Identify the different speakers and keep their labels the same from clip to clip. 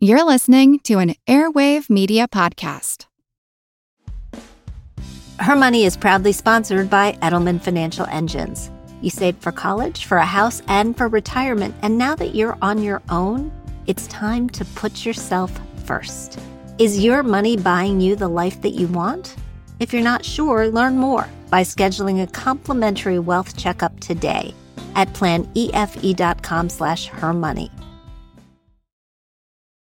Speaker 1: You're listening to an Airwave Media Podcast.
Speaker 2: Her Money is proudly sponsored by Edelman Financial Engines. You saved for college, for a house, and for retirement, and now that you're on your own, it's time to put yourself first. Is your money buying you the life that you want? If you're not sure, learn more by scheduling a complimentary wealth checkup today at planefe.com slash hermoney.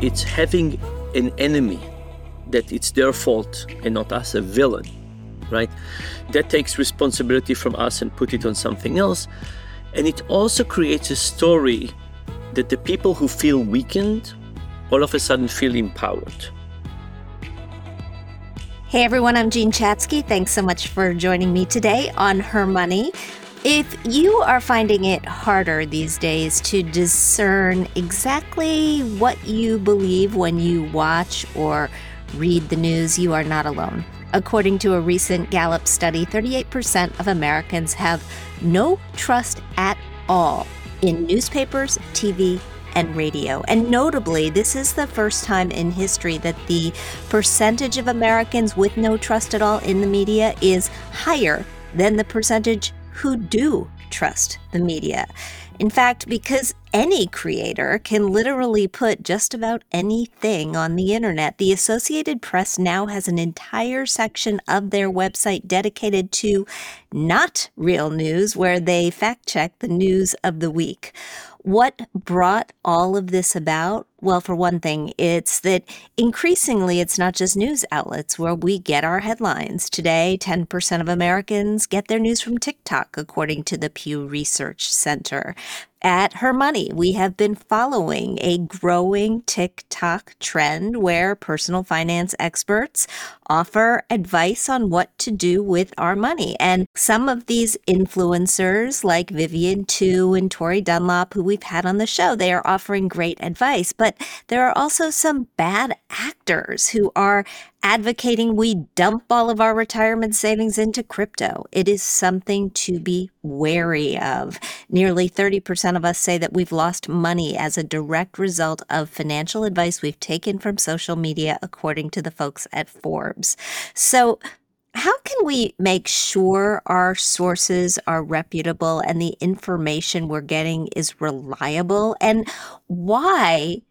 Speaker 3: It's having an enemy that it's their fault and not us a villain right that takes responsibility from us and put it on something else and it also creates a story that the people who feel weakened all of a sudden feel empowered
Speaker 2: Hey everyone, I'm Jean Chatzky. Thanks so much for joining me today on Her Money. If you are finding it harder these days to discern exactly what you believe when you watch or read the news, you are not alone. According to a recent Gallup study, 38% of Americans have no trust at all in newspapers, TV, and radio. And notably, this is the first time in history that the percentage of Americans with no trust at all in the media is higher than the percentage who do trust the media. In fact, because any creator can literally put just about anything on the internet, the Associated Press now has an entire section of their website dedicated to not real news, where they fact check the news of the week. What brought all of this about? Well, for one thing, it's that increasingly it's not just news outlets where we get our headlines. Today, 10% of Americans get their news from TikTok, according to the Pew Research Center at Her Money, we have been following a growing TikTok trend where personal finance experts offer advice on what to do with our money. And some of these influencers, like Vivian Tu and Tori Dunlop, who we've had on the show, they are offering great advice. But there are also some bad actors who are advocating we dump all of our retirement savings into crypto. It is something to be wary of. Nearly 30% of us say that we've lost money as a direct result of financial advice we've taken from social media, according to the folks at Forbes. So, how can we make sure our sources are reputable and the information we're getting is reliable? And why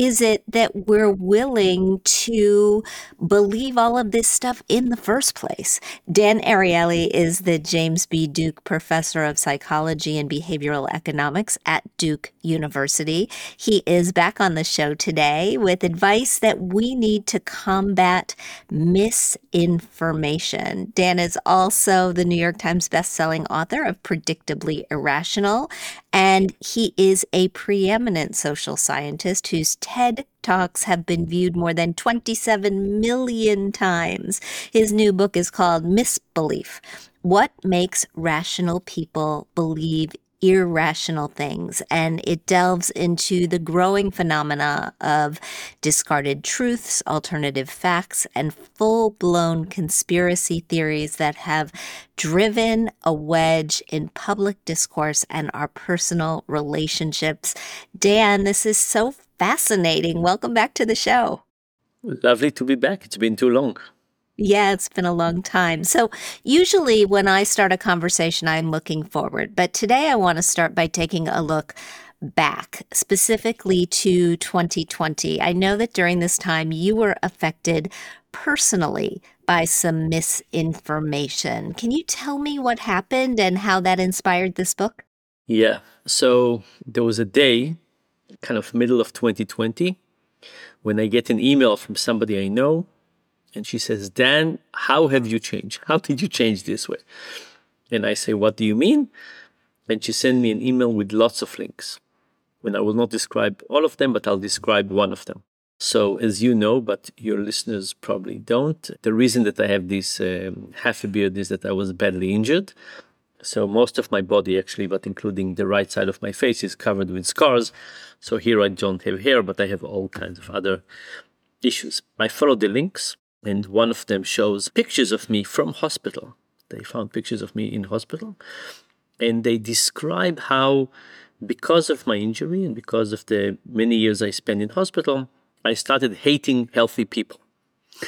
Speaker 2: is it that we're willing to believe all of this stuff in the first place? Dan Ariely is the James B. Duke Professor of Psychology and Behavioral Economics at Duke University. He is back on the show today with advice that we need to combat misinformation. Dan is also the New York Times bestselling author of Predictably Irrational, and he is a preeminent social scientist whose TED Talks have been viewed more than 27 million times. His new book is called Misbelief What Makes Rational People Believe irrational things. And it delves into the growing phenomena of discarded truths, alternative facts, and full blown conspiracy theories that have driven a wedge in public discourse and our personal relationships. Dan, this is so fascinating. Welcome back to the show.
Speaker 3: Lovely to be back. It's been too long.
Speaker 2: Yeah, it's been a long time. So, usually when I start a conversation, I'm looking forward. But today I want to start by taking a look back, specifically to 2020. I know that during this time you were affected personally by some misinformation. Can you tell me what happened and how that inspired this book?
Speaker 3: Yeah. So, there was a day, kind of middle of 2020, when I get an email from somebody I know and she says, Dan, how have you changed? How did you change this way? And I say, What do you mean? And she sent me an email with lots of links. when I will not describe all of them, but I'll describe one of them. So, as you know, but your listeners probably don't, the reason that I have this um, half a beard is that I was badly injured. So, most of my body, actually, but including the right side of my face, is covered with scars. So, here I don't have hair, but I have all kinds of other issues. I follow the links, and one of them shows pictures of me from hospital. They found pictures of me in hospital, and they describe how, because of my injury and because of the many years I spent in hospital, I started hating healthy people.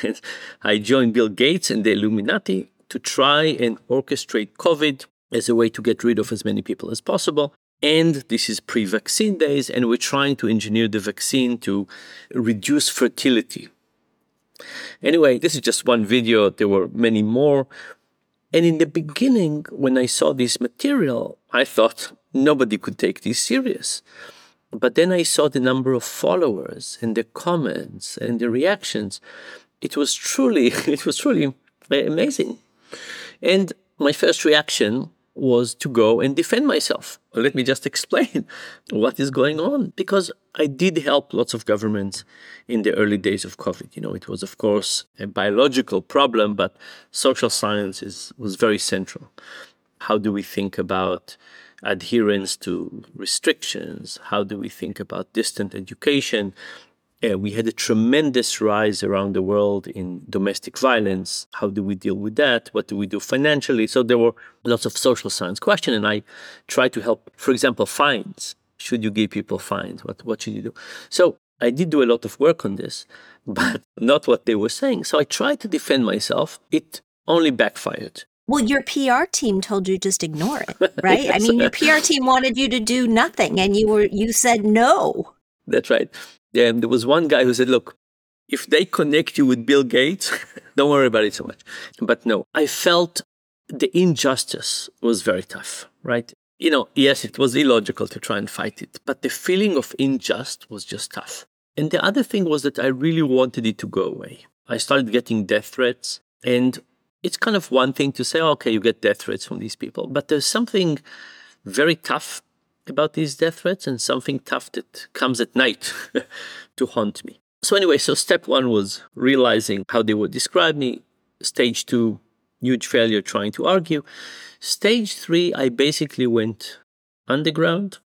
Speaker 3: I joined Bill Gates and the Illuminati to try and orchestrate COVID as a way to get rid of as many people as possible. And this is pre vaccine days, and we're trying to engineer the vaccine to reduce fertility. Anyway, this is just one video. There were many more. And in the beginning, when I saw this material, I thought nobody could take this serious. But then I saw the number of followers and the comments and the reactions. It was truly, it was truly amazing. And my first reaction was to go and defend myself. Let me just explain what is going on because I did help lots of governments in the early days of COVID. You know, it was of course a biological problem, but social science is, was very central. How do we think about adherence to restrictions? How do we think about distant education? Uh, we had a tremendous rise around the world in domestic violence. How do we deal with that? What do we do financially? So there were lots of social science questions, and I tried to help. For example, fines. Should you give people fines? What what should you do? So I did do a lot of work on this, but not what they were saying. So I tried to defend myself. It only backfired.
Speaker 2: Well, your PR team told you just ignore it, right? yes. I mean, your PR team wanted you to do nothing, and you were you said no.
Speaker 3: That's right. And there was one guy who said, "Look, if they connect you with Bill Gates, don't worry about it so much." But no, I felt the injustice was very tough, right? You know, yes, it was illogical to try and fight it, but the feeling of injustice was just tough. And the other thing was that I really wanted it to go away. I started getting death threats, and it's kind of one thing to say, okay, you get death threats from these people, but there's something very tough about these death threats and something tough that comes at night to haunt me. So, anyway, so step one was realizing how they would describe me. Stage two, huge failure trying to argue. Stage three, I basically went underground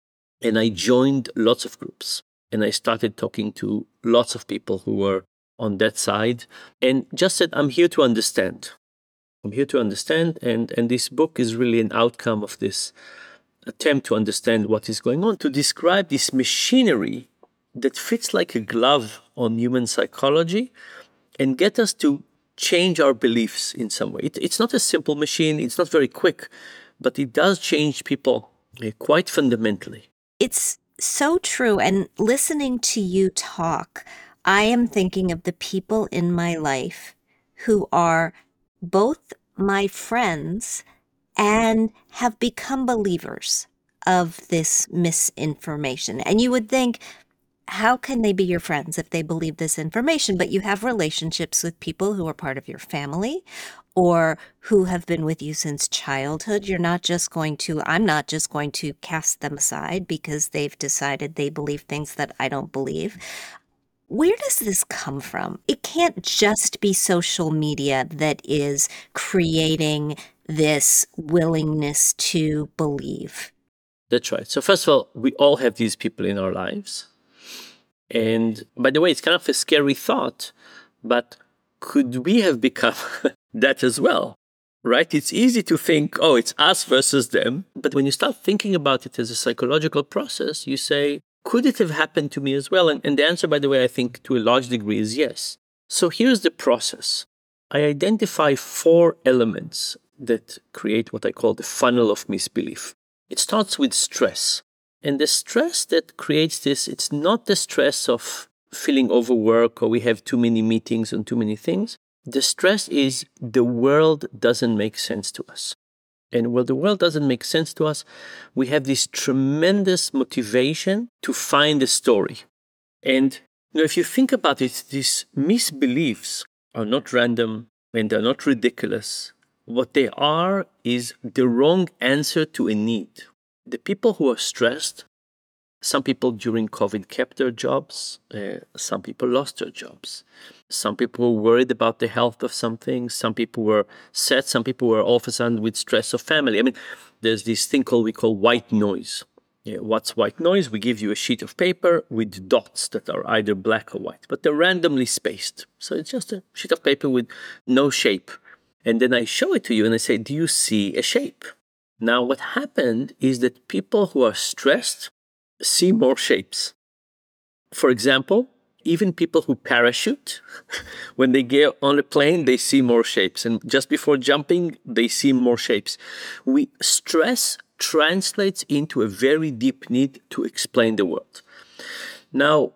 Speaker 3: and I joined lots of groups and I started talking to lots of people who were on that side and just said, I'm here to understand. I'm here to understand, and, and this book is really an outcome of this attempt to understand what is going on, to describe this machinery that fits like a glove on human psychology and get us to change our beliefs in some way. It, it's not a simple machine, it's not very quick, but it does change people uh, quite fundamentally.
Speaker 2: It's so true. And listening to you talk, I am thinking of the people in my life who are both my friends and have become believers of this misinformation. And you would think, how can they be your friends if they believe this information? But you have relationships with people who are part of your family or who have been with you since childhood. You're not just going to, I'm not just going to cast them aside because they've decided they believe things that I don't believe. Where does this come from? It can't just be social media that is creating this willingness to believe.
Speaker 3: That's right. So, first of all, we all have these people in our lives. And by the way, it's kind of a scary thought, but could we have become that as well? Right? It's easy to think, oh, it's us versus them. But when you start thinking about it as a psychological process, you say, could it have happened to me as well? And, and the answer, by the way, I think to a large degree is yes. So here's the process I identify four elements that create what I call the funnel of misbelief. It starts with stress. And the stress that creates this, it's not the stress of feeling overworked or we have too many meetings and too many things. The stress is the world doesn't make sense to us. And while the world doesn't make sense to us, we have this tremendous motivation to find a story. And you know, if you think about it, these misbeliefs are not random and they're not ridiculous. What they are is the wrong answer to a need. The people who are stressed Some people during COVID kept their jobs. Uh, some people lost their jobs. Some people were worried about the health of something. Some people were sad. Some people were all of a sudden with stress of family. I mean, there's this thing called we call white noise. Yeah, what's white noise? We give you a sheet of paper with dots that are either black or white, but they're randomly spaced. So it's just a sheet of paper with no shape. And then I show it to you and I say, Do you see a shape? Now, what happened is that people who are stressed see more shapes. For example, even people who parachute, when they get on a plane, they see more shapes. And just before jumping, they see more shapes. We stress translates into a very deep need to explain the world. Now,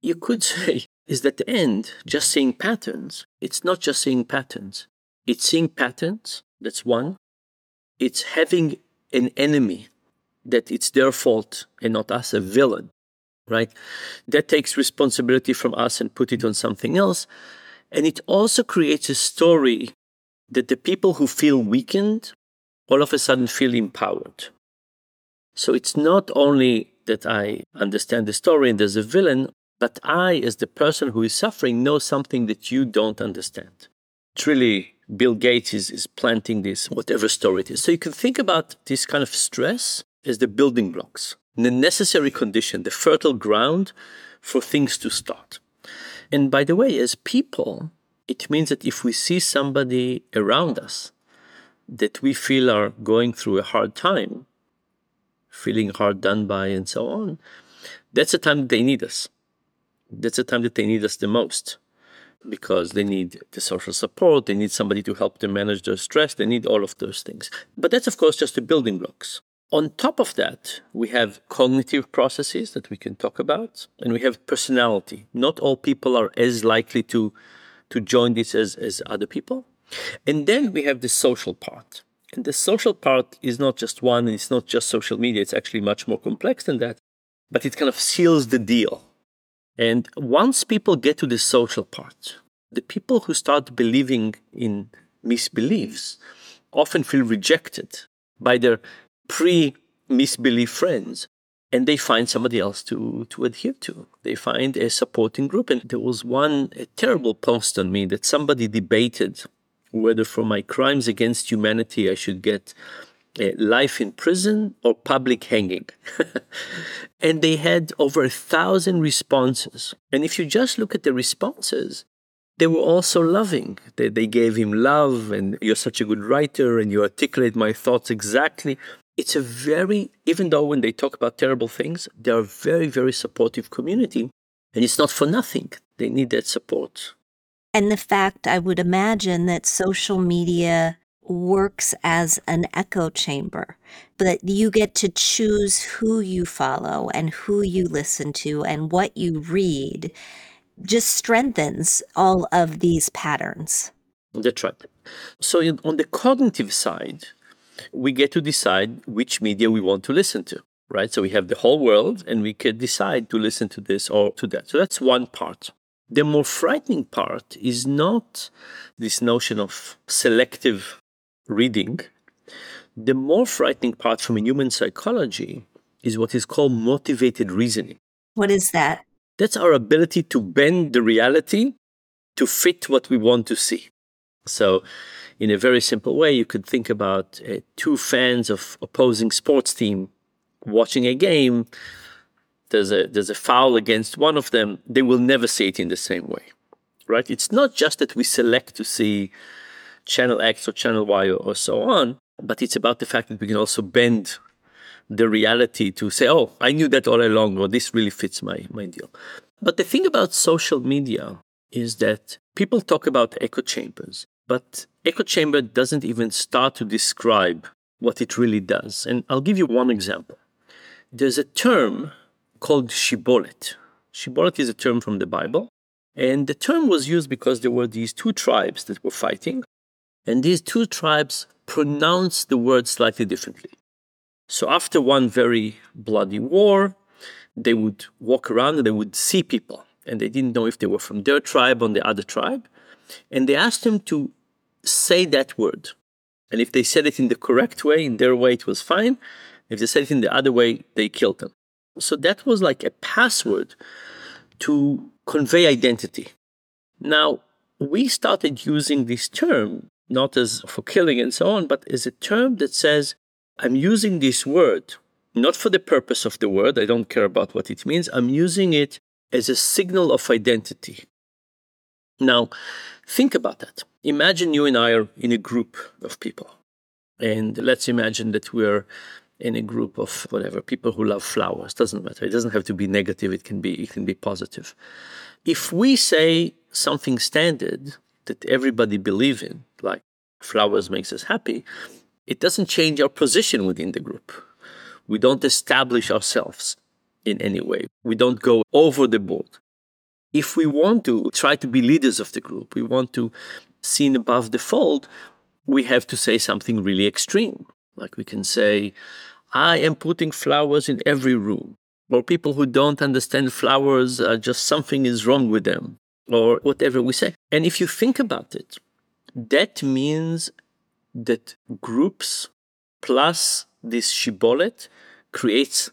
Speaker 3: you could say, is that the end just seeing patterns? It's not just seeing patterns. It's seeing patterns, that's one. It's having an enemy that it's their fault and not us, a villain, right? That takes responsibility from us and put it on something else. And it also creates a story that the people who feel weakened all of a sudden feel empowered. So it's not only that I understand the story and there's a villain, but I, as the person who is suffering, know something that you don't understand. Really Bill Gates is, is planting this, whatever story it is. So you can think about this kind of stress as the building blocks, the necessary condition, the fertile ground for things to start. And by the way, as people, it means that if we see somebody around us that we feel are going through a hard time, feeling hard done by, and so on, that's the time they need us. That's the time that they need us the most because they need the social support, they need somebody to help them manage their stress, they need all of those things. But that's, of course, just the building blocks. On top of that, we have cognitive processes that we can talk about, and we have personality. Not all people are as likely to, to join this as, as other people. And then we have the social part. And the social part is not just one, and it's not just social media, it's actually much more complex than that, but it kind of seals the deal. And once people get to the social part, the people who start believing in misbeliefs often feel rejected by their pre misbelief friends and they find somebody else to, to adhere to. They find a supporting group. And there was one terrible post on me that somebody debated whether for my crimes against humanity I should get uh, life in prison or public hanging. and they had over a thousand responses. And if you just look at the responses, they were also loving. They, they gave him love, and you're such a good writer, and you articulate my thoughts exactly it's a very, even though when they talk about terrible things, they're a very, very supportive community. And it's not for nothing. They need that support.
Speaker 2: And the fact, I would imagine, that social media works as an echo chamber, but you get to choose who you follow and who you listen to and what you read just strengthens all of these patterns.
Speaker 3: That's right. So, on the cognitive side, we get to decide which media we want to listen to, right? So we have the whole world and we can decide to listen to this or to that. So that's one part. The more frightening part is not this notion of selective reading. The more frightening part from human psychology is what is called motivated reasoning.
Speaker 2: What is that?
Speaker 3: That's our ability to bend the reality to fit what we want to see. So in a very simple way, you could think about uh, two fans of opposing sports team watching a game. There's a there's a foul against one of them. They will never see it in the same way, right? It's not just that we select to see channel X or channel Y or, or so on, but it's about the fact that we can also bend the reality to say, oh, I knew that all along, or this really fits my, my deal. But the thing about social media is that people talk about echo chambers. But echo chamber doesn't even start to describe what it really does. And I'll give you one example. There's a term called shibboleth. Shibboleth is a term from the Bible. And the term was used because there were these two tribes that were fighting. And these two tribes pronounced the word slightly differently. So after one very bloody war, they would walk around and they would see people. And they didn't know if they were from their tribe or the other tribe. And they asked them to say that word. And if they said it in the correct way, in their way, it was fine. If they said it in the other way, they killed them. So that was like a password to convey identity. Now, we started using this term not as for killing and so on, but as a term that says, I'm using this word not for the purpose of the word, I don't care about what it means, I'm using it as a signal of identity. Now, think about that. Imagine you and I are in a group of people. And let's imagine that we're in a group of whatever people who love flowers doesn't matter it doesn't have to be negative it can be it can be positive if we say something standard that everybody believe in flowers makes us happy it doesn't change our position within the group. We don't establish ourselves in any way. We don't go over the board. If we want to try to be leaders of the group we want to seen above the fold we have to say something really extreme. Like we can say I am putting flowers in every room. Or people who don't understand flowers, are just something is wrong with them, or whatever we say. And if you think about it, that means that groups plus this shibboleth creates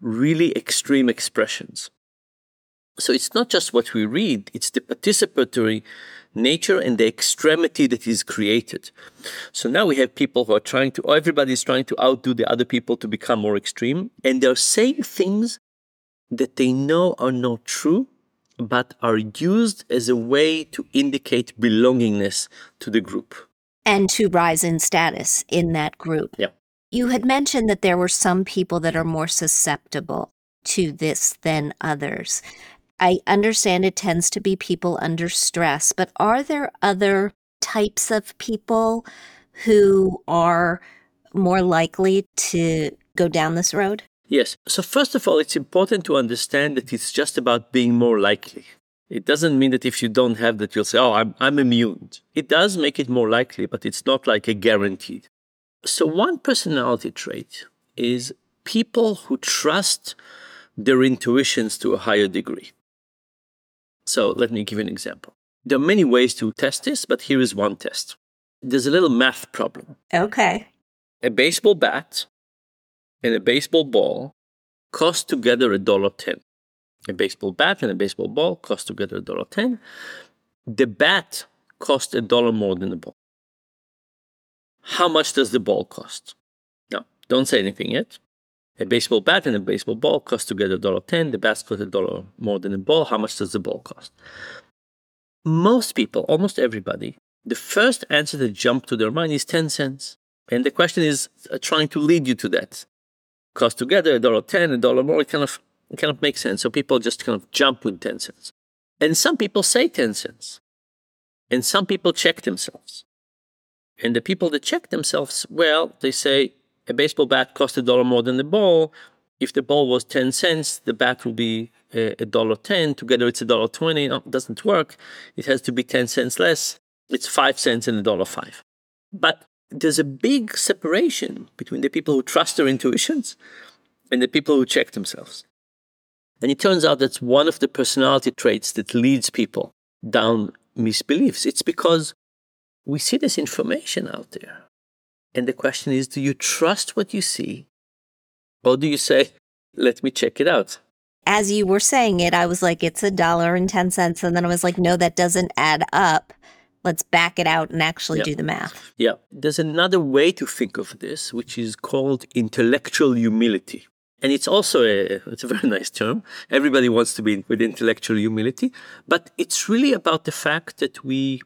Speaker 3: really extreme expressions. So it's not just what we read, it's the participatory nature and the extremity that is created. So now we have people who are trying to, everybody is trying to outdo the other people to become more extreme, and they're saying things that they know are not true, but are used as a way to indicate belongingness to the group.
Speaker 2: And to rise in status in that group.
Speaker 3: Yeah.
Speaker 2: You had mentioned that there were some people that are more susceptible to this than others. I understand it tends to be people under stress, but are there other types of people who are more likely to go down this road?
Speaker 3: Yes. So, first of all, it's important to understand that it's just about being more likely. It doesn't mean that if you don't have that, you'll say, oh, I'm, I'm immune. It does make it more likely, but it's not like a guaranteed. So, one personality trait is people who trust their intuitions to a higher degree. So let me give you an example. There are many ways to test this, but here is one test. There's a little math problem.
Speaker 2: Okay.
Speaker 3: A baseball bat and a baseball ball cost together a dollar ten. A baseball bat and a baseball ball cost together a dollar ten. The bat cost a dollar more than the ball. How much does the ball cost? Now, don't say anything yet. A baseball bat and a baseball ball cost together $1.10. The bat costs a dollar more than the ball. How much does the ball cost? Most people, almost everybody, the first answer that jumps to their mind is 10 cents. And the question is uh, trying to lead you to that. Cost together a dollar ten, a dollar more, it kind of it kind of makes sense. So people just kind of jump with 10 cents. And some people say 10 cents. And some people check themselves. And the people that check themselves, well, they say a baseball bat costs a dollar more than the ball. If the ball was 10 cents, the bat will be uh, a dollar 10. Together, it's a dollar 20. No, it doesn't work. It has to be 10 cents less. It's 5 cents and a dollar 5. But there's a big separation between the people who trust their intuitions and the people who check themselves. And it turns out that's one of the personality traits that leads people down misbeliefs. It's because we see this information out there. And the question is do you trust what you see? Or do you say, let me check it out?
Speaker 2: As you were saying it, I was like, it's a dollar and 10 cents. And then I was like, no, that doesn't add up. Let's back it out and actually
Speaker 3: yeah.
Speaker 2: do the math.
Speaker 3: Yeah. There's another way to think of this, which is called intellectual humility. And it's also a, it's a very nice term. Everybody wants to be with intellectual humility, but it's really about the fact that we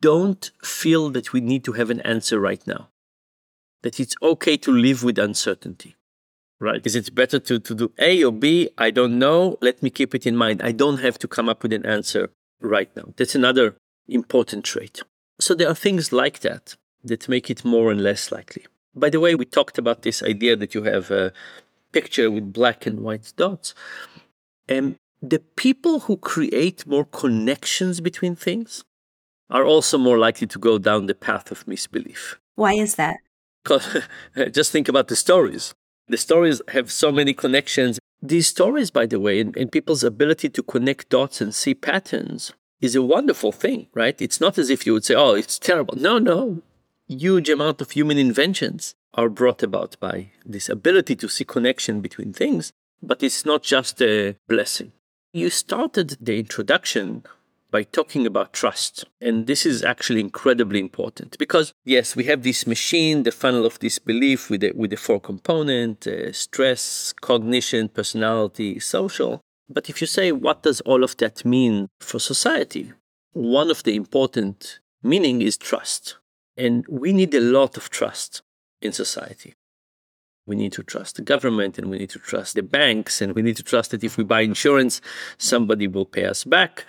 Speaker 3: don't feel that we need to have an answer right now that it's okay to live with uncertainty, right? Is it better to, to do A or B? I don't know. Let me keep it in mind. I don't have to come up with an answer right now. That's another important trait. So there are things like that that make it more and less likely. By the way, we talked about this idea that you have a picture with black and white dots. And the people who create more connections between things are also more likely to go down the path of misbelief.
Speaker 2: Why is that?
Speaker 3: Because just think about the stories. The stories have so many connections. These stories, by the way, and, and people's ability to connect dots and see patterns is a wonderful thing, right? It's not as if you would say, oh, it's terrible. No, no. Huge amount of human inventions are brought about by this ability to see connection between things. but it's not just a blessing. You started the introduction by talking about trust. And this is actually incredibly important because, yes, we have this machine, the funnel of disbelief with the, with the four component uh, stress, cognition, personality, social. But if you say, what does all of that mean for society? One of the important meaning is trust. And we need a lot of trust in society. We need to trust the government and we need to trust the banks and we need to trust that if we buy insurance, somebody will pay us back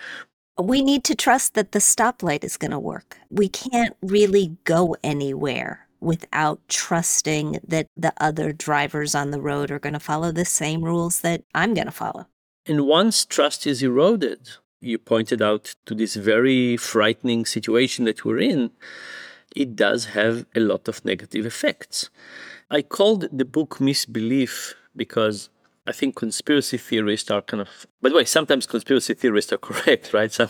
Speaker 2: we need to trust that the stoplight is going to work. We can't really go anywhere without trusting that the other drivers on the road are going to follow the same rules that I'm going to follow.
Speaker 3: And once trust is eroded, you pointed out to this very frightening situation that we're in, it does have a lot of negative effects. I called the book Misbelief because I think conspiracy theorists are kind of. By the way, sometimes conspiracy theorists are correct, right? Some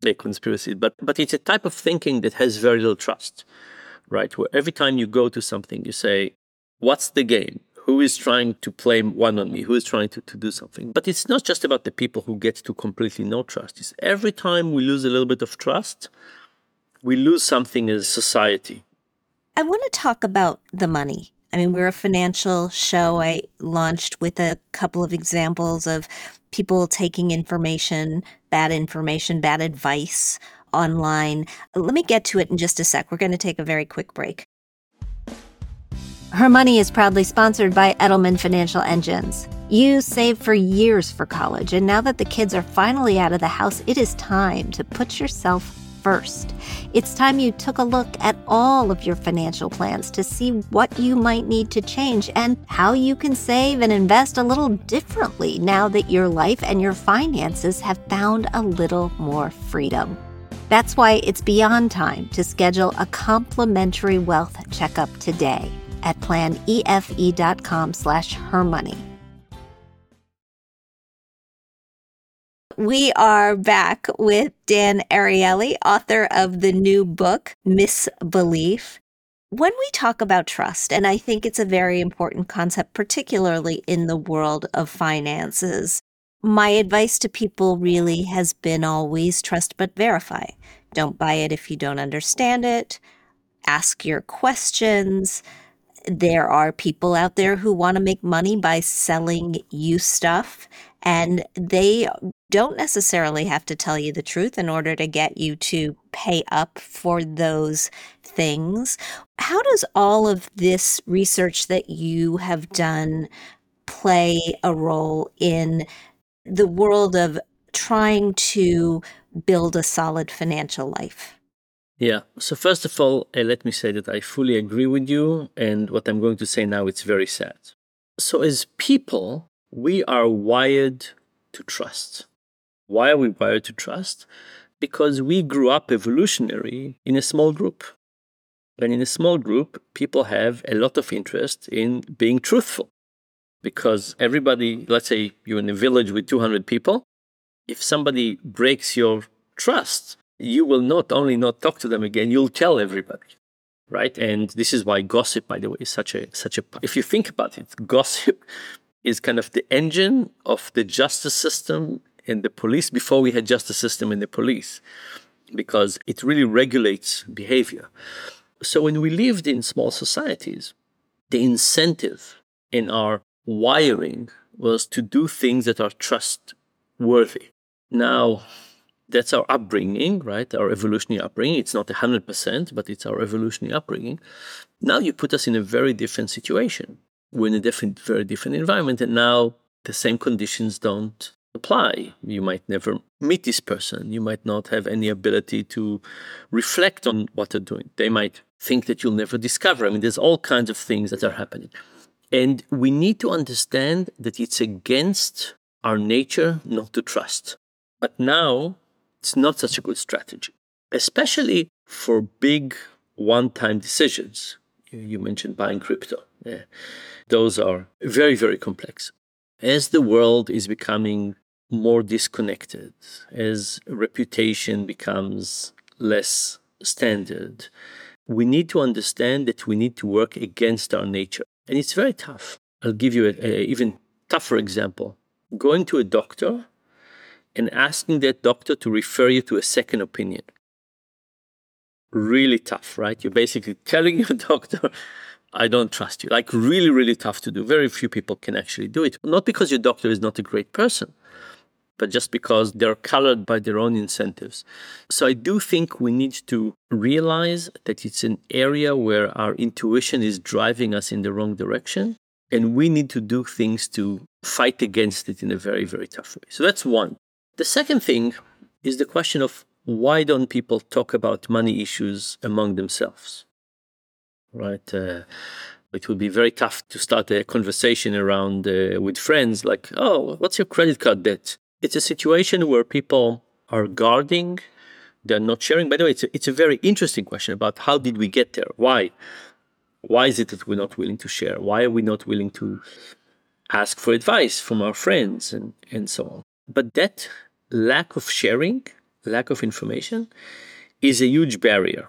Speaker 3: they conspiracy, but but it's a type of thinking that has very little trust, right? Where every time you go to something, you say, "What's the game? Who is trying to play one on me? Who is trying to, to do something?" But it's not just about the people who get to completely no trust. It's every time we lose a little bit of trust, we lose something as a society.
Speaker 2: I want to talk about the money I mean, we're a financial show. I launched with a couple of examples of people taking information, bad information, bad advice online. Let me get to it in just a sec. We're going to take a very quick break. Her Money is proudly sponsored by Edelman Financial Engines. You saved for years for college, and now that the kids are finally out of the house, it is time to put yourself first. It's time you took a look at all of your financial plans to see what you might need to change and how you can save and invest a little differently now that your life and your finances have found a little more freedom. That's why it's beyond time to schedule a complimentary wealth checkup today at planefe.com slash her money. We are back with Dan Ariely, author of the new book, Misbelief. When we talk about trust, and I think it's a very important concept, particularly in the world of finances, my advice to people really has been always trust but verify. Don't buy it if you don't understand it. Ask your questions. There are people out there who want to make money by selling you stuff, and they don't necessarily have to tell you the truth in order to get you to pay up for those things. How does all of this research that you have done play a role in the world of trying to build a solid financial life?
Speaker 3: Yeah. So first of all, uh, let me say that I fully agree with you, and what I'm going to say now it's very sad. So as people, we are wired to trust. Why are we wired to trust? Because we grew up evolutionary in a small group. And in a small group, people have a lot of interest in being truthful. Because everybody, let's say you're in a village with 200 people, if somebody breaks your trust, you will not only not talk to them again, you'll tell everybody. Right? And this is why gossip, by the way, is such a such a if you think about it, gossip is kind of the engine of the justice system in the police before we had justice system in the police because it really regulates behavior. So when we lived in small societies, the incentive in our wiring was to do things that are trustworthy. Now, that's our upbringing, right? Our evolutionary upbringing. It's not 100%, but it's our evolutionary upbringing. Now you put us in a very different situation. We're in a different, very different environment. And now the same conditions don't apply. You might never meet this person. You might not have any ability to reflect on what they're doing. They might think that you'll never discover. I mean, there's all kinds of things that are happening. And we need to understand that it's against our nature not to trust. But now it's not such a good strategy, especially for big one time decisions. You mentioned buying crypto. Yeah. Those are very, very complex. As the world is becoming more disconnected, as reputation becomes less standard, we need to understand that we need to work against our nature. And it's very tough. I'll give you an even tougher example going to a doctor and asking that doctor to refer you to a second opinion. Really tough, right? You're basically telling your doctor, I don't trust you. Like, really, really tough to do. Very few people can actually do it. Not because your doctor is not a great person, but just because they're colored by their own incentives. So I do think we need to realize that it's an area where our intuition is driving us in the wrong direction. And we need to do things to fight against it in a very, very tough way. So that's one. The second thing is the question of why don't people talk about money issues among themselves? Right? Uh, it would be very tough to start a conversation around uh, with friends like, oh, what's your credit card debt? It's a situation where people are guarding, they're not sharing. By the way, it's a, it's a very interesting question about how did we get there? Why? Why is it that we're not willing to share? Why are we not willing to ask for advice from our friends and, and so on? But that lack of sharing, lack of information, is a huge barrier.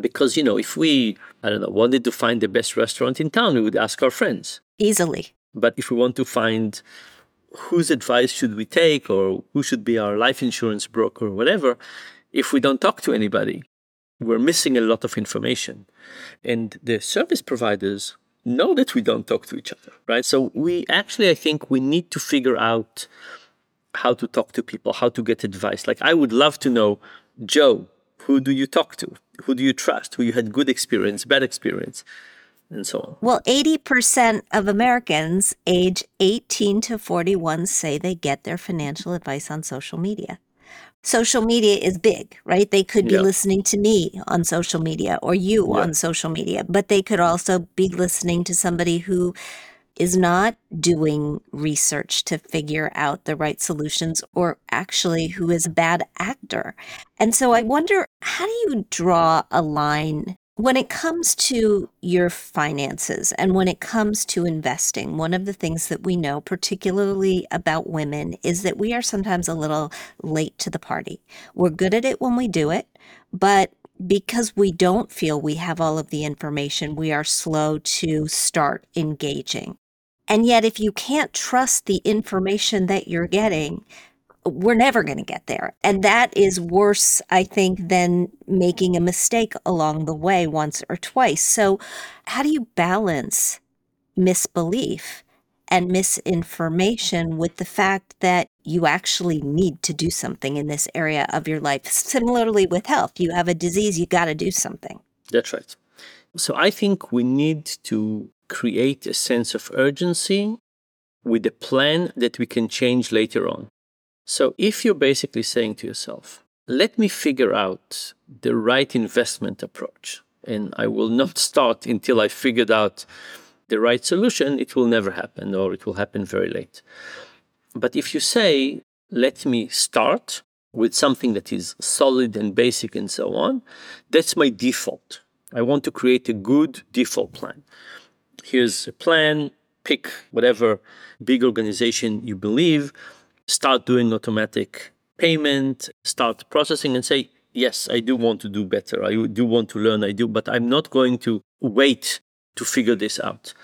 Speaker 3: Because, you know, if we, I don't know, wanted to find the best restaurant in town, we would ask our friends.
Speaker 2: Easily.
Speaker 3: But if we want to find whose advice should we take or who should be our life insurance broker or whatever, if we don't talk to anybody, we're missing a lot of information. And the service providers know that we don't talk to each other, right? So we actually, I think we need to figure out how to talk to people, how to get advice. Like I would love to know, Joe, who do you talk to? Who do you trust? Who you had good experience, bad experience? and so on.
Speaker 2: Well, 80% of Americans age 18 to 41 say they get their financial advice on social media. Social media is big, right? They could be yeah. listening to me on social media or you yeah. on social media, but they could also be listening to somebody who is not doing research to figure out the right solutions or actually who is a bad actor. And so I wonder how do you draw a line when it comes to your finances and when it comes to investing, one of the things that we know, particularly about women, is that we are sometimes a little late to the party. We're good at it when we do it, but because we don't feel we have all of the information, we are slow to start engaging. And yet, if you can't trust the information that you're getting, we're never going to get there. And that is worse, I think, than making a mistake along the way once or twice. So, how do you balance misbelief and misinformation with the fact that you actually need to do something in this area of your life? Similarly, with health, you have a disease, you got to do something.
Speaker 3: That's right. So, I think we need to create a sense of urgency with a plan that we can change later on. So if you're basically saying to yourself, let me figure out the right investment approach, and I will not start until I figured out the right solution, it will never happen or it will happen very late. But if you say, let me start with something that is solid and basic and so on, that's my default. I want to create a good default plan. Here's a plan, pick whatever big organization you believe start doing automatic payment, start processing and say, yes, I do want to do better. I do want to learn. I do, but I'm not going to wait to figure this out.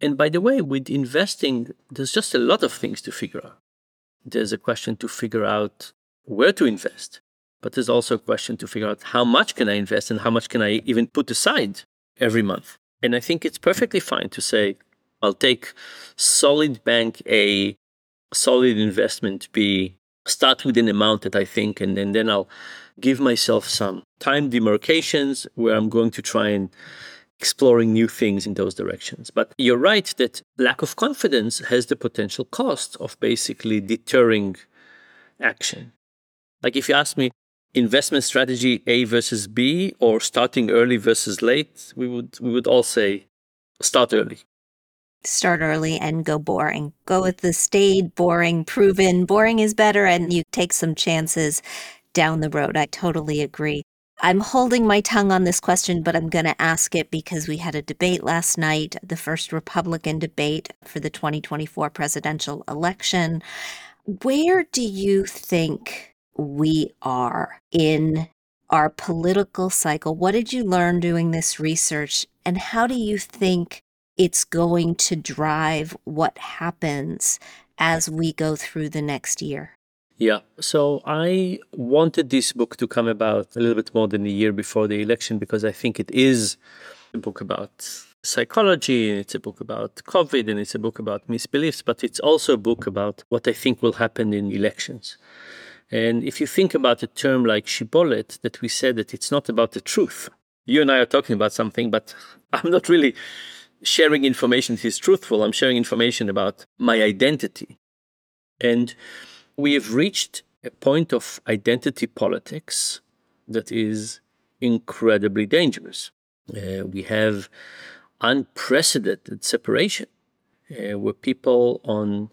Speaker 3: And by the way, with investing, there's just a lot of things to figure out. There's a question to figure out where to invest, but there's also a question to figure out how much can I invest and how much can I even put aside every month. And I think it's perfectly fine to say, I'll take solid bank A solid investment be start with an amount that I think, and, and then I'll give myself some time demarcations where I'm going to try and exploring new things in those directions. But you're right that lack of confidence has the potential cost of basically deterring action. Like if you ask me, investment strategy A versus B or starting early versus late, we would we would all say start early
Speaker 2: start early and go boring. Go with the staid boring, proven. Boring is better, and you take some chances down the road. I totally agree. I'm holding my tongue on this question, but I'm going to ask it because we had a debate last night, the first Republican debate for the 2024 presidential election. Where do you think we are in our political cycle? What did you learn doing this research? And how do you think it's going to drive what happens as we go through the next year?
Speaker 3: Yeah. So I wanted this book to come about a little bit more than a year before the election because I think it is a book about psychology, and it's a book about COVID, and it's a book about misbeliefs, but it's also a book about what I think will happen in elections. And if you think about a term like shibboleth, that we said that it's not about the truth. You and I are talking about something, but I'm not really sharing information that is truthful. I'm sharing information about my identity. And we have reached a point of identity politics that is incredibly dangerous. Uh, we have unprecedented separation uh, where people on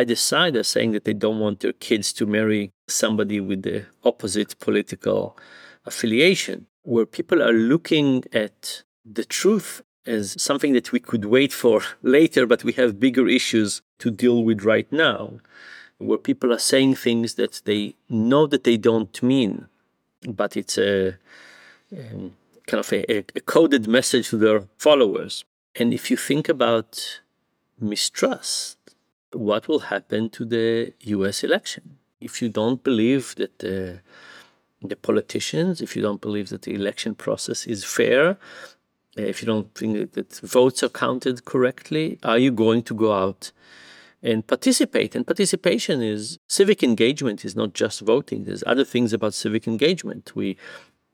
Speaker 3: either side are saying that they don't want their kids to marry somebody with the opposite political affiliation, where people are looking at the truth as something that we could wait for later, but we have bigger issues to deal with right now, where people are saying things that they know that they don't mean, but it's a, um, kind of a, a coded message to their followers. And if you think about mistrust, what will happen to the US election? If you don't believe that the, the politicians, if you don't believe that the election process is fair, uh, if you don't think that votes are counted correctly, are you going to go out and participate? And participation is civic engagement is not just voting. There's other things about civic engagement. We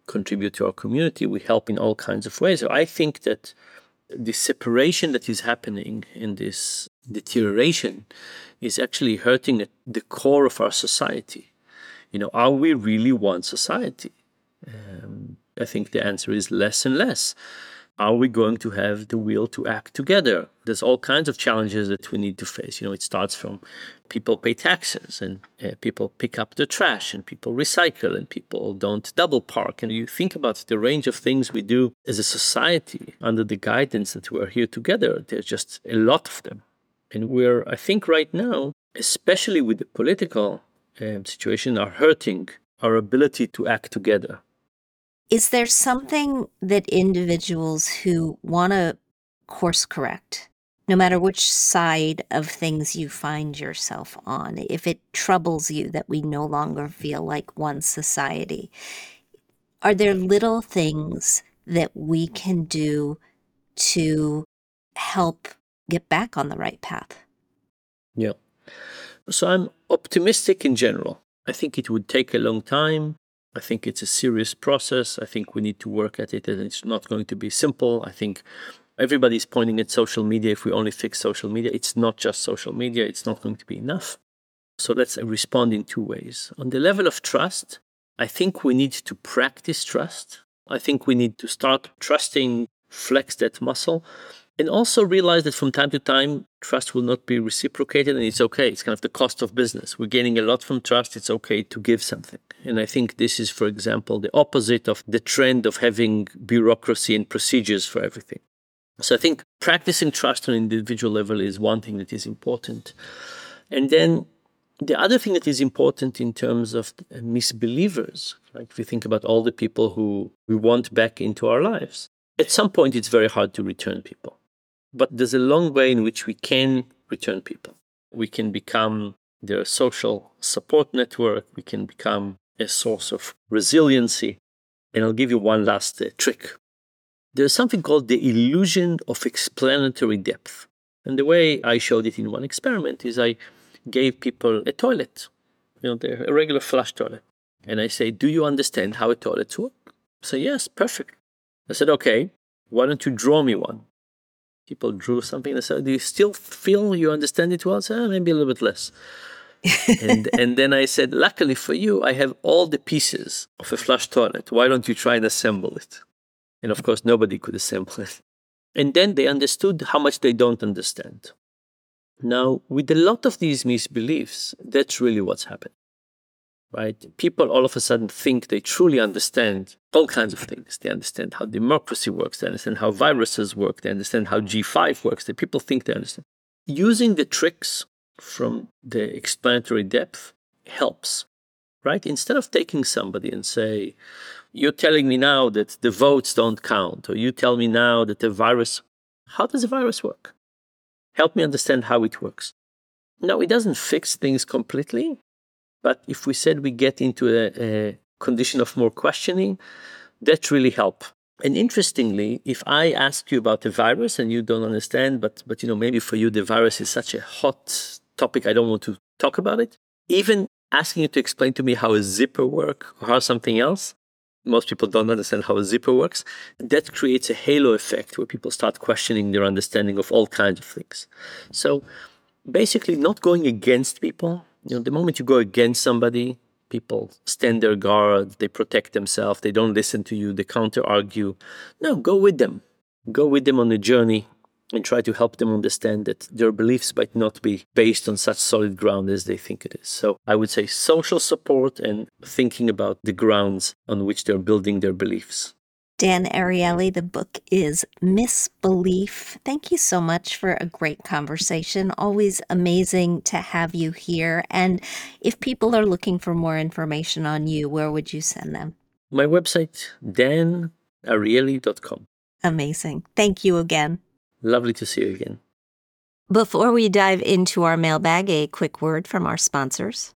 Speaker 3: contribute to our community. We help in all kinds of ways. So I think that the separation that is happening in this deterioration is actually hurting at the core of our society. You know, are we really one society? Um, I think the answer is less and less are we going to have the will to act together? There's all kinds of challenges that we need to face. You know, it starts from people pay taxes and uh, people pick up the trash and people recycle and people don't double park. And you think about the range of things we do as a society under the guidance that we're here together. There's just a lot of them. And we're, I think, right now, especially with the political um, situation, are hurting our ability to act together.
Speaker 2: Is there something that individuals who want to course correct, no matter which side of things you find yourself on, if it troubles you that we no longer feel like one society, are there little things that we can do to help get back on the right path?
Speaker 3: Yeah. So I'm optimistic in general. I think it would take a long time. I think it's a serious process. I think we need to work at it, and it's not going to be simple. I think everybody's pointing at social media. If we only fix social media, it's not just social media, it's not going to be enough. So let's respond in two ways. On the level of trust, I think we need to practice trust. I think we need to start trusting, flex that muscle and also realize that from time to time, trust will not be reciprocated and it's okay. It's kind of the cost of business. We're gaining a lot from trust. It's okay to give something. And I think this is, for example, the opposite of the trend of having bureaucracy and procedures for everything. So I think practicing trust on an individual level is one thing that is important. And then the other thing that is important in terms of misbelievers, like if we think about all the people who we want back into our lives, at some point it's very hard to return people. But there's a long way in which we can return people. We can become their social support network. We can become a source of resiliency. And I'll give you one last uh, trick. There's something called the illusion of explanatory depth. And the way I showed it in one experiment is I gave people a toilet, you know, a regular flush toilet. And I say, Do you understand how a toilet works? Say, Yes, perfect. I said, Okay, why don't you draw me one? People drew something and said, "Do you still feel you understand it well?" I said, oh, "Maybe a little bit less." and and then I said, "Luckily for you, I have all the pieces of a flush toilet. Why don't you try and assemble it?" And of course, nobody could assemble it. And then they understood how much they don't understand. Now, with a lot of these misbeliefs, that's really what's happened right? People all of a sudden think they truly understand all kinds of things. They understand how democracy works, they understand how viruses work, they understand how G5 works. That people think they understand. Using the tricks from the explanatory depth helps, right? Instead of taking somebody and say, you're telling me now that the votes don't count, or you tell me now that the virus, how does the virus work? Help me understand how it works. No, it doesn't fix things completely, but if we said we get into a, a condition of more questioning, that really help. And interestingly, if I ask you about the virus and you don't understand, but but you know maybe for you the virus is such a hot topic, I don't want to talk about it. Even asking you to explain to me how a zipper work or how something else, most people don't understand how a zipper works. That creates a halo effect where people start questioning their understanding of all kinds of things. So basically, not going against people. You know, the moment you go against somebody, people stand their guard, they protect themselves, they don't listen to you, they counter argue. No, go with them. Go with them on a journey and try to help them understand that their beliefs might not be based on such solid ground as they think it is. So I would say social support and thinking about the grounds on which they're building their beliefs.
Speaker 2: Dan Ariely, the book is Misbelief. Thank you so much for a great conversation. Always amazing to have you here. And if people are looking for more information on you, where would you send them?
Speaker 3: My website, danariely.com.
Speaker 2: Amazing. Thank you again.
Speaker 3: Lovely to see you again.
Speaker 2: Before we dive into our mailbag, a quick word from our sponsors.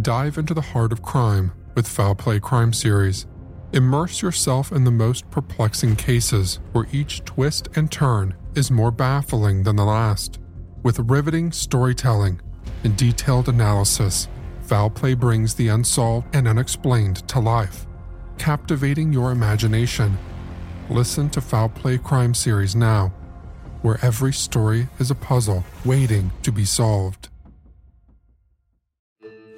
Speaker 4: Dive into the heart of crime with Foul Play Crime Series. Immerse yourself in the most perplexing cases where each twist and turn is more baffling than the last. With riveting storytelling and detailed analysis, Foul Play brings the unsolved and unexplained to life, captivating your imagination. Listen to Foul Play Crime Series now, where every story is a puzzle waiting to be solved.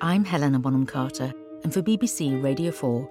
Speaker 5: I'm Helena Bonham Carter, and for BBC Radio 4,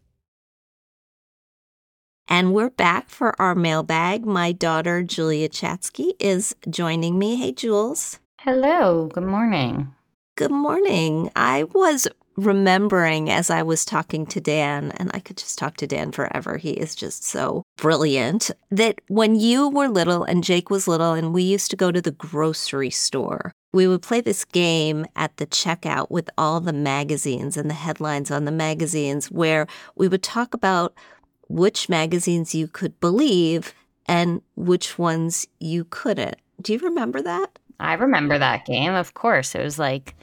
Speaker 2: And we're back for our mailbag. My daughter, Julia Chatzky, is joining me. Hey, Jules.
Speaker 6: Hello. Good morning.
Speaker 2: Good morning. I was remembering as I was talking to Dan, and I could just talk to Dan forever. He is just so brilliant. That when you were little and Jake was little, and we used to go to the grocery store, we would play this game at the checkout with all the magazines and the headlines on the magazines where we would talk about which magazines you could believe and which ones you couldn't. Do you remember that?
Speaker 6: I remember that game, of course. It was like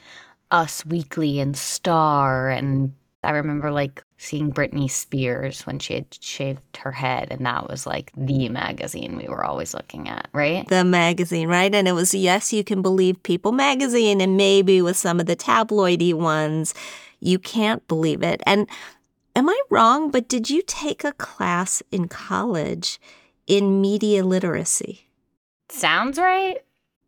Speaker 6: Us Weekly and Star. And I remember like seeing Britney Spears when she had shaved her head. And that was like the magazine we were always looking at, right?
Speaker 2: The magazine, right? And it was Yes, You Can Believe People magazine. And maybe with some of the tabloidy ones, you can't believe it. And Am I wrong, but did you take a class in college in media literacy?
Speaker 6: Sounds right.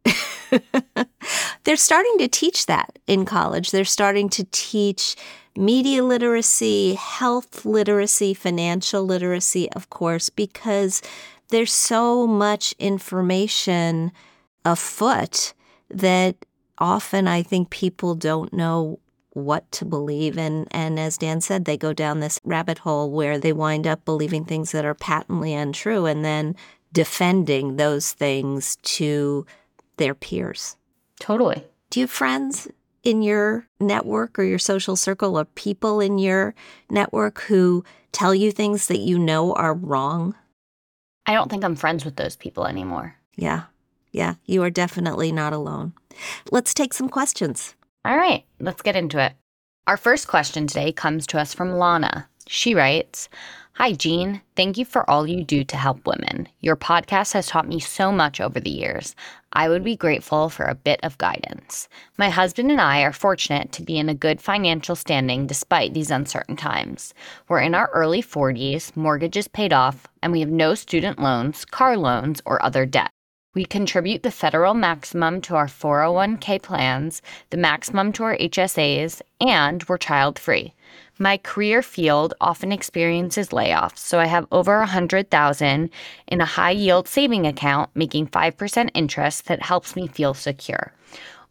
Speaker 2: They're starting to teach that in college. They're starting to teach media literacy, health literacy, financial literacy, of course, because there's so much information afoot that often I think people don't know what to believe. And, and as Dan said, they go down this rabbit hole where they wind up believing things that are patently untrue and then defending those things to their peers.
Speaker 6: Totally.
Speaker 2: Do you have friends in your network or your social circle or people in your network who tell you things that you know are wrong?
Speaker 6: I don't think I'm friends with those people anymore.
Speaker 2: Yeah. Yeah. You are definitely not alone. Let's take some questions.
Speaker 6: All right, let's get into it. Our first question today comes to us from Lana. She writes, Hi, Jean. Thank you for all you do to help women. Your podcast has taught me so much over the years. I would be grateful for a bit of guidance. My husband and I are fortunate to be in a good financial standing despite these uncertain times. We're in our early 40s, mortgages paid off, and we have no student loans, car loans, or other debt. We contribute the federal maximum to our 401k plans, the maximum to our HSAs, and we're child free. My career field often experiences layoffs, so I have over 100,000 in a high yield saving account making 5% interest that helps me feel secure.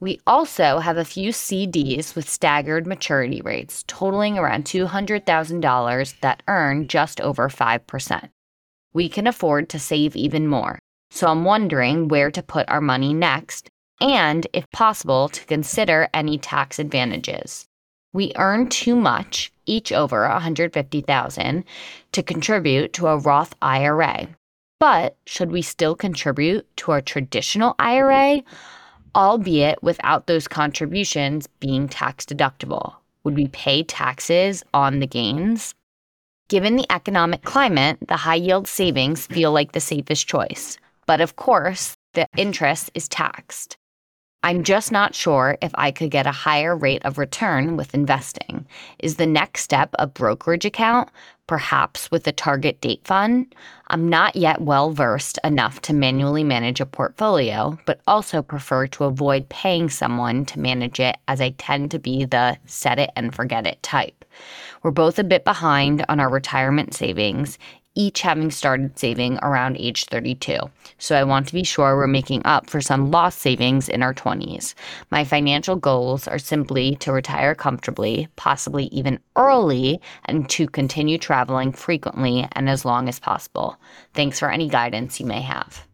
Speaker 6: We also have a few CDs with staggered maturity rates totaling around $200,000 that earn just over 5%. We can afford to save even more, so I'm wondering where to put our money next and, if possible, to consider any tax advantages. We earn too much, each over 150,000, to contribute to a Roth IRA. But should we still contribute to our traditional IRA, albeit without those contributions being tax deductible? Would we pay taxes on the gains? Given the economic climate, the high yield savings feel like the safest choice. But of course, the interest is taxed. I'm just not sure if I could get a higher rate of return with investing. Is the next step a brokerage account, perhaps with a target date fund? I'm not yet well versed enough to manually manage a portfolio, but also prefer to avoid paying someone to manage it as I tend to be the set it and forget it type. We're both a bit behind on our retirement savings, each having started saving around age 32. So I want to be sure we're making up for some lost savings in our 20s. My financial goals are simply to retire comfortably, possibly even early, and to continue traveling frequently and as long as possible. Thanks for any guidance you may have.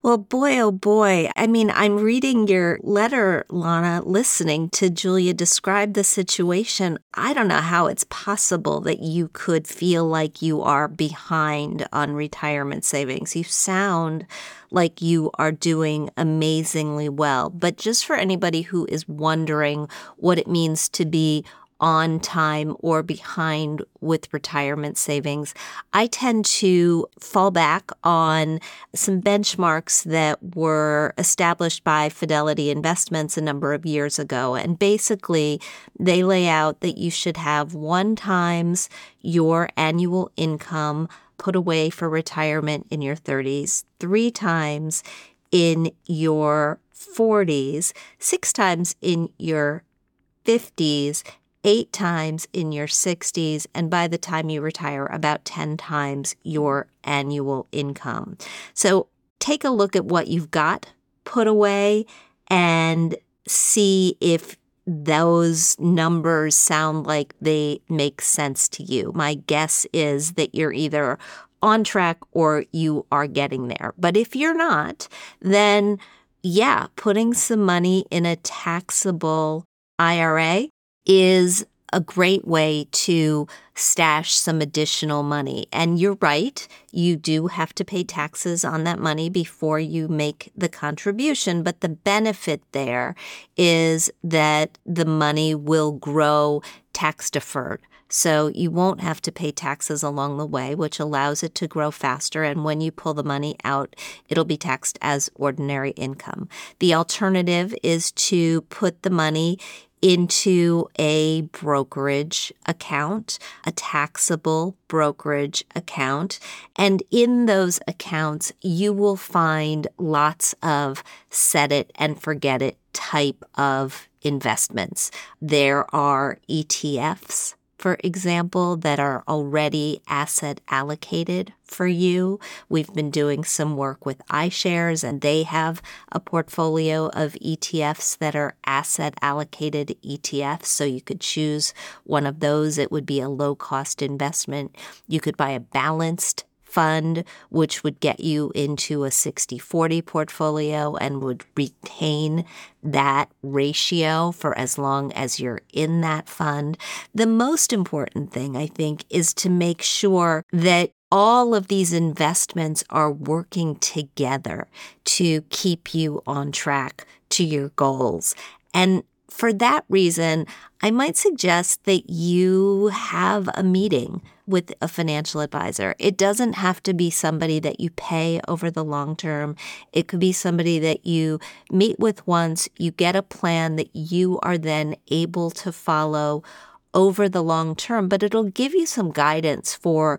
Speaker 2: Well, boy, oh boy. I mean, I'm reading your letter, Lana, listening to Julia describe the situation. I don't know how it's possible that you could feel like you are behind on retirement savings. You sound like you are doing amazingly well. But just for anybody who is wondering what it means to be on time or behind with retirement savings. I tend to fall back on some benchmarks that were established by Fidelity Investments a number of years ago. And basically, they lay out that you should have one times your annual income put away for retirement in your 30s, three times in your 40s, six times in your 50s, eight times in your 60s, and by the time you retire, about 10 times your annual income. So take a look at what you've got put away and see if those numbers sound like they make sense to you. My guess is that you're either on track or you are getting there. But if you're not, then yeah, putting some money in a taxable IRA is a great way to stash some additional money. And you're right, you do have to pay taxes on that money before you make the contribution. But the benefit there is that the money will grow tax deferred. So you won't have to pay taxes along the way, which allows it to grow faster. And when you pull the money out, it'll be taxed as ordinary income. The alternative is to put the money into a brokerage account, a taxable brokerage account. And in those accounts, you will find lots of set it and forget it type of investments. There are ETFs for example, that are already asset allocated for you. We've been doing some work with iShares, and they have a portfolio of ETFs that are asset allocated ETFs. So you could choose one of those. It would be a low cost investment. You could buy a balanced fund, which would get you into a 60 40 portfolio and would retain that ratio for as long as you're in that fund. The most important thing, I think, is to make sure that all of these investments are working together to keep you on track to your goals. And for that reason, I might suggest that you have a meeting with a financial advisor. It doesn't have to be somebody that you pay over the long term. It could be somebody that you meet with once, you get a plan that you are then able to follow over the long term, but it'll give you some guidance for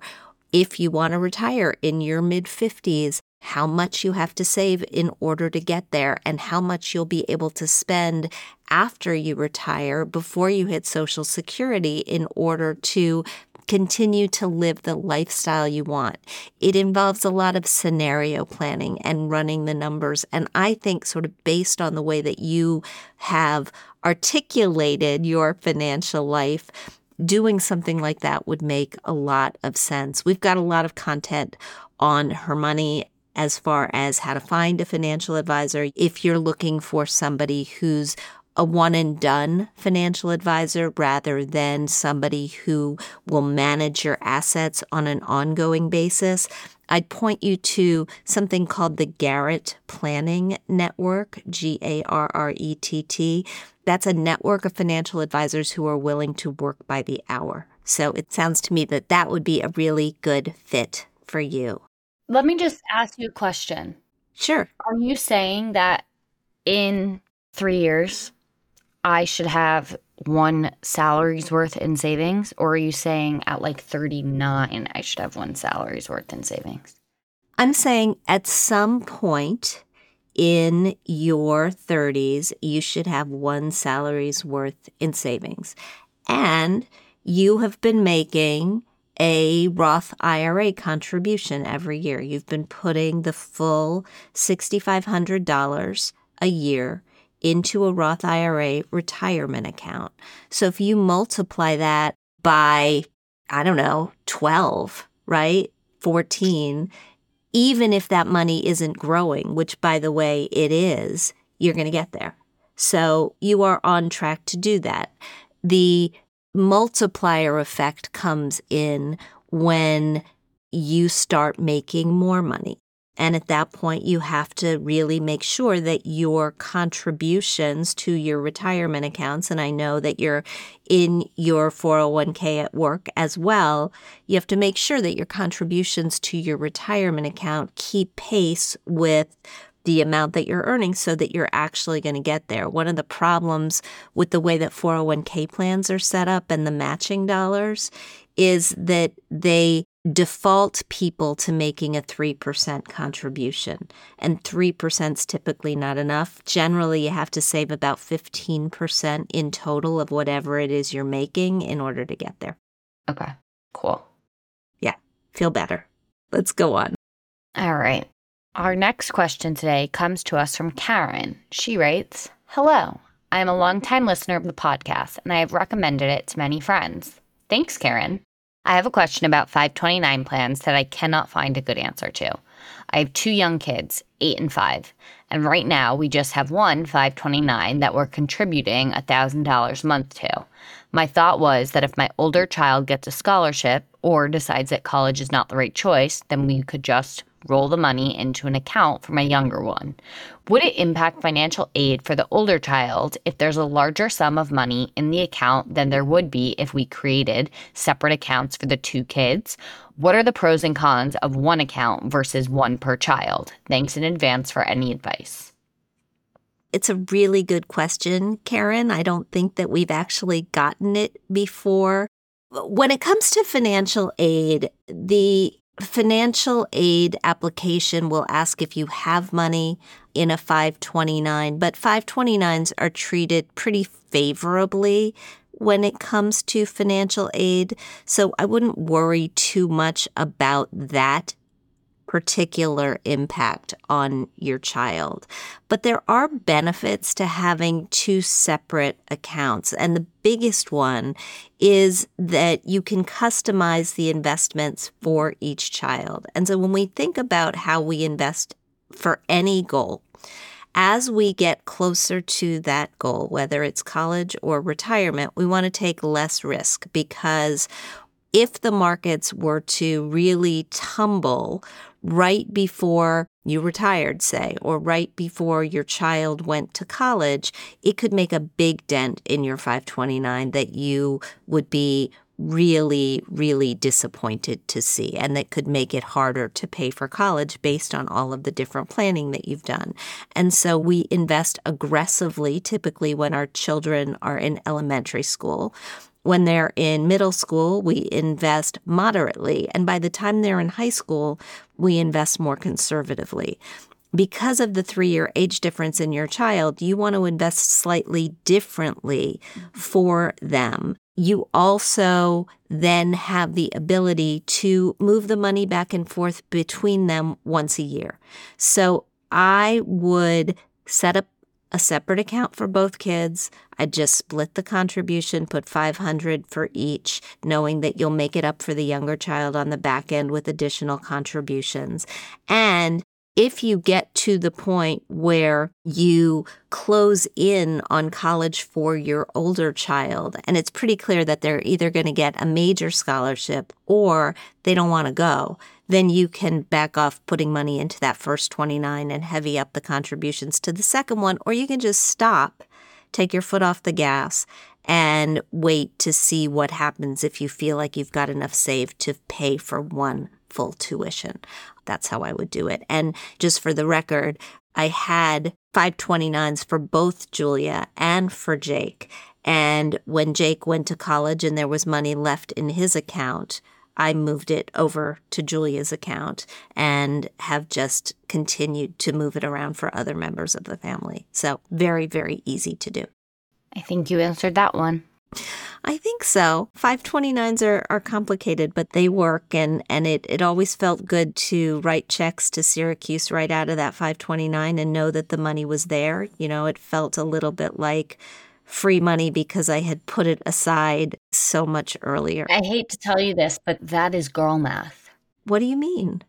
Speaker 2: if you want to retire in your mid 50s, how much you have to save in order to get there, and how much you'll be able to spend after you retire before you hit Social Security in order to continue to live the lifestyle you want. It involves a lot of scenario planning and running the numbers. And I think, sort of based on the way that you have articulated your financial life, doing something like that would make a lot of sense. We've got a lot of content on her money as far as how to find a financial advisor. If you're looking for somebody who's a one and done financial advisor rather than somebody who will manage your assets on an ongoing basis, I'd point you to something called the Garrett Planning Network, G A R R E T T. That's a network of financial advisors who are willing to work by the hour. So it sounds to me that that would be a really good fit for you.
Speaker 6: Let me just ask you a question.
Speaker 2: Sure.
Speaker 6: Are you saying that in three years, I should have one salary's worth in savings? Or are you saying at like 39, I should have one salary's worth in savings?
Speaker 2: I'm saying at some point in your 30s, you should have one salary's worth in savings. And you have been making a Roth IRA contribution every year. You've been putting the full $6,500 a year into a Roth IRA retirement account. So if you multiply that by, I don't know, 12, right? 14, even if that money isn't growing, which by the way, it is, you're going to get there. So you are on track to do that. The multiplier effect comes in when you start making more money. And at that point, you have to really make sure that your contributions to your retirement accounts, and I know that you're in your 401k at work as well, you have to make sure that your contributions to your retirement account keep pace with the amount that you're earning so that you're actually going to get there. One of the problems with the way that 401k plans are set up and the matching dollars is that they default people to making a 3% contribution. And 3% is typically not enough. Generally, you have to save about 15% in total of whatever it is you're making in order to get there.
Speaker 6: Okay, cool.
Speaker 2: Yeah, feel better. Let's go on.
Speaker 6: All right. Our next question today comes to us from Karen. She writes Hello, I am a longtime listener of the podcast and I have recommended it to many friends. Thanks, Karen. I have a question about 529 plans that I cannot find a good answer to. I have two young kids, eight and five, and right now we just have one 529 that we're contributing $1,000 a month to. My thought was that if my older child gets a scholarship or decides that college is not the right choice, then we could just roll the money into an account for my younger one. Would it impact financial aid for the older child if there's a larger sum of money in the account than there would be if we created separate accounts for the two kids? What are the pros and cons of one account versus one per child? Thanks in advance for any advice.
Speaker 2: It's a really good question, Karen. I don't think that we've actually gotten it before. When it comes to financial aid, the financial aid application will ask if you have money in a 529, but 529s are treated pretty favorably when it comes to financial aid. So I wouldn't worry too much about that particular impact on your child. But there are benefits to having two separate accounts. And the biggest one is that you can customize the investments for each child. And so when we think about how we invest for any goal, as we get closer to that goal, whether it's college or retirement, we want to take less risk because if the markets were to really tumble right before you retired, say, or right before your child went to college, it could make a big dent in your 529 that you would be really, really disappointed to see, and that could make it harder to pay for college based on all of the different planning that you've done. And so we invest aggressively, typically when our children are in elementary school. When they're in middle school, we invest moderately. And by the time they're in high school, we invest more conservatively. Because of the three year age difference in your child, you want to invest slightly differently for them. you also then have the ability to move the money back and forth between them once a year. So I would set up a separate account for both kids. I'd just split the contribution, put 500 for each, knowing that you'll make it up for the younger child on the back end with additional contributions. And if you get to the point where you close in on college for your older child, and it's pretty clear that they're either going to get a major scholarship or they don't want to go, then you can back off putting money into that first 29 and heavy up the contributions to the second one, or you can just stop, take your foot off the gas, and wait to see what happens if you feel like you've got enough saved to pay for one full tuition. That's how I would do it. And just for the record, I had 529s for both Julia and for Jake. And when Jake went to college and there was money left in his account, I moved it over to Julia's account and have just continued to move it around for other members of the family. So, very, very easy to do.
Speaker 6: I think you answered that one.
Speaker 2: I think so. 529s are, are complicated, but they work and, and it, it always felt good to write checks to Syracuse right out of that 529 and know that the money was there. You know, it felt a little bit like free money because I had put it aside so much earlier.
Speaker 6: I hate to tell you this, but that is girl math.
Speaker 2: What do you mean?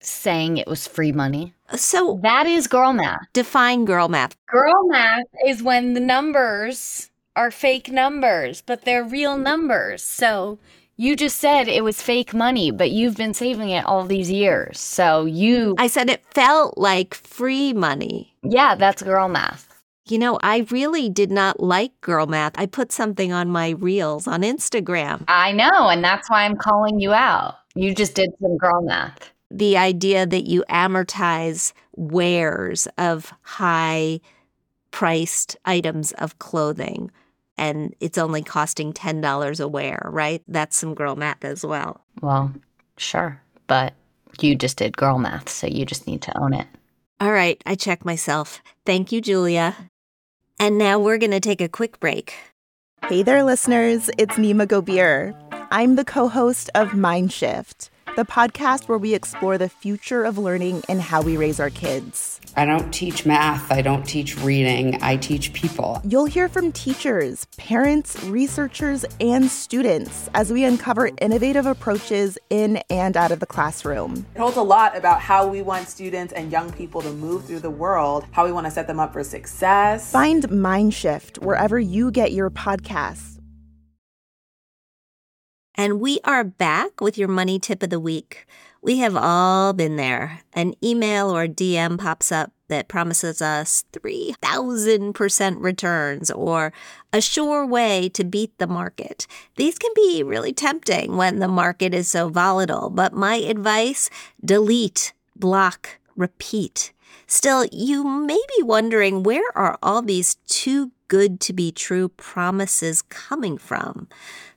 Speaker 6: Saying it was free money.
Speaker 2: Uh, so
Speaker 6: that is girl math.
Speaker 2: Define girl math.
Speaker 6: Girl math is when the numbers are fake numbers, but they're real numbers. So you just said it was fake money, but you've been saving it all these years. So you.
Speaker 2: I said it felt like free money.
Speaker 6: Yeah, that's girl math.
Speaker 2: You know, I really did not like girl math. I put something on my reels on Instagram.
Speaker 6: I know, and that's why I'm calling you out. You just did some girl math.
Speaker 2: The idea that you amortize wares of high priced items of clothing and it's only costing $10 a wear, right? That's some girl math as well.
Speaker 6: Well, sure. But you just did girl math, so you just need to own it.
Speaker 2: All right, I check myself. Thank you, Julia. And now we're going to take a quick break.
Speaker 7: Hey there, listeners. It's Nimah Gobir. I'm the co host of Mindshift, the podcast where we explore the future of learning and how we raise our kids.
Speaker 8: I don't teach math, I don't teach reading, I teach people.
Speaker 7: You'll hear from teachers, parents, researchers, and students as we uncover innovative approaches in and out of the classroom.
Speaker 9: It holds a lot about how we want students and young people to move through the world, how we want to set them up for success.
Speaker 7: Find Mindshift wherever you get your podcasts.
Speaker 2: And we are back with your money tip of the week. We have all been there. An email or DM pops up that promises us 3,000% returns or a sure way to beat the market. These can be really tempting when the market is so volatile, but my advice delete, block, repeat. Still, you may be wondering where are all these too good to be true promises coming from?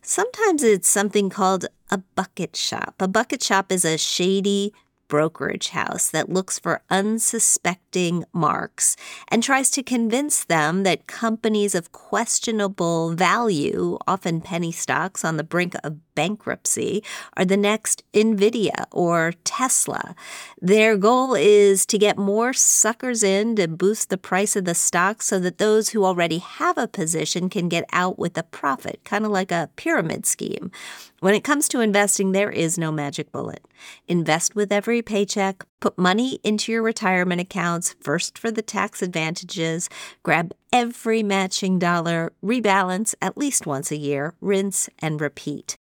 Speaker 2: Sometimes it's something called a bucket shop. A bucket shop is a shady brokerage house that looks for unsuspecting marks and tries to convince them that companies of questionable value, often penny stocks on the brink of bankruptcy, are the next Nvidia or Tesla. Their goal is to get more suckers in to boost the price of the stock so that those who already have a position can get out with a profit, kind of like a pyramid scheme. When it comes to investing, there is no magic bullet. Invest with every paycheck, put money into your retirement accounts, first for the tax advantages, grab every matching dollar, rebalance at least once a year, rinse and repeat.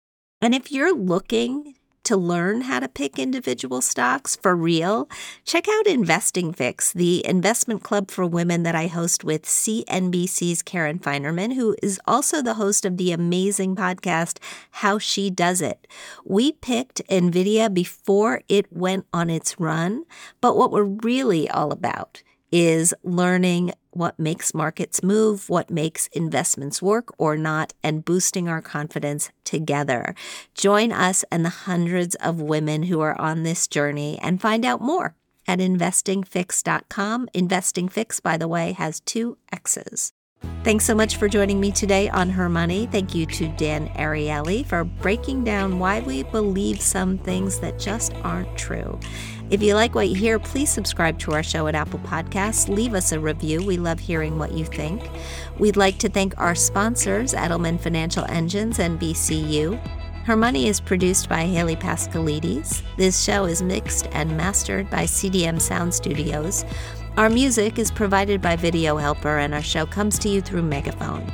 Speaker 2: And if you're looking to learn how to pick individual stocks for real, check out Investing Fixx, the investment club for women that I host with CNBC's Karen Finerman, who is also the host of the amazing podcast How She Does It. We picked NVIDIA before it went on its run, but what we're really all about is learning what makes markets move, what makes investments work or not, and boosting our confidence together. Join us and the hundreds of women who are on this journey and find out more at investingfixx.com. InvestingFixx, by the way, has two X's. Thanks so much for joining me today on Her Money. Thank you to Dan Ariely for breaking down why we believe some things that just aren't true. If you like what you hear, please subscribe to our show at Apple Podcasts. Leave us a review. We love hearing what you think. We'd like to thank our sponsors, Edelman Financial Engines and BCU. Her Money is produced by Haley Pascalides. This show is mixed and mastered by CDM Sound Studios. Our music is provided by Video Helper, and our show comes to you through Megaphone.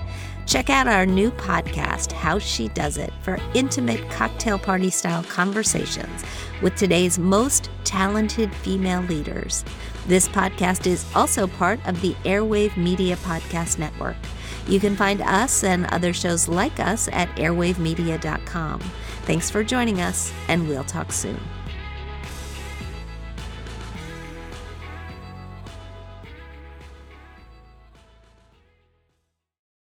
Speaker 2: Check out our new podcast, How She Does It, for intimate cocktail party style conversations with today's most talented female leaders. This podcast is also part of the Airwave Media Podcast Network. You can find us and other shows like us at airwavemedia.com. Thanks for joining us, and we'll talk soon.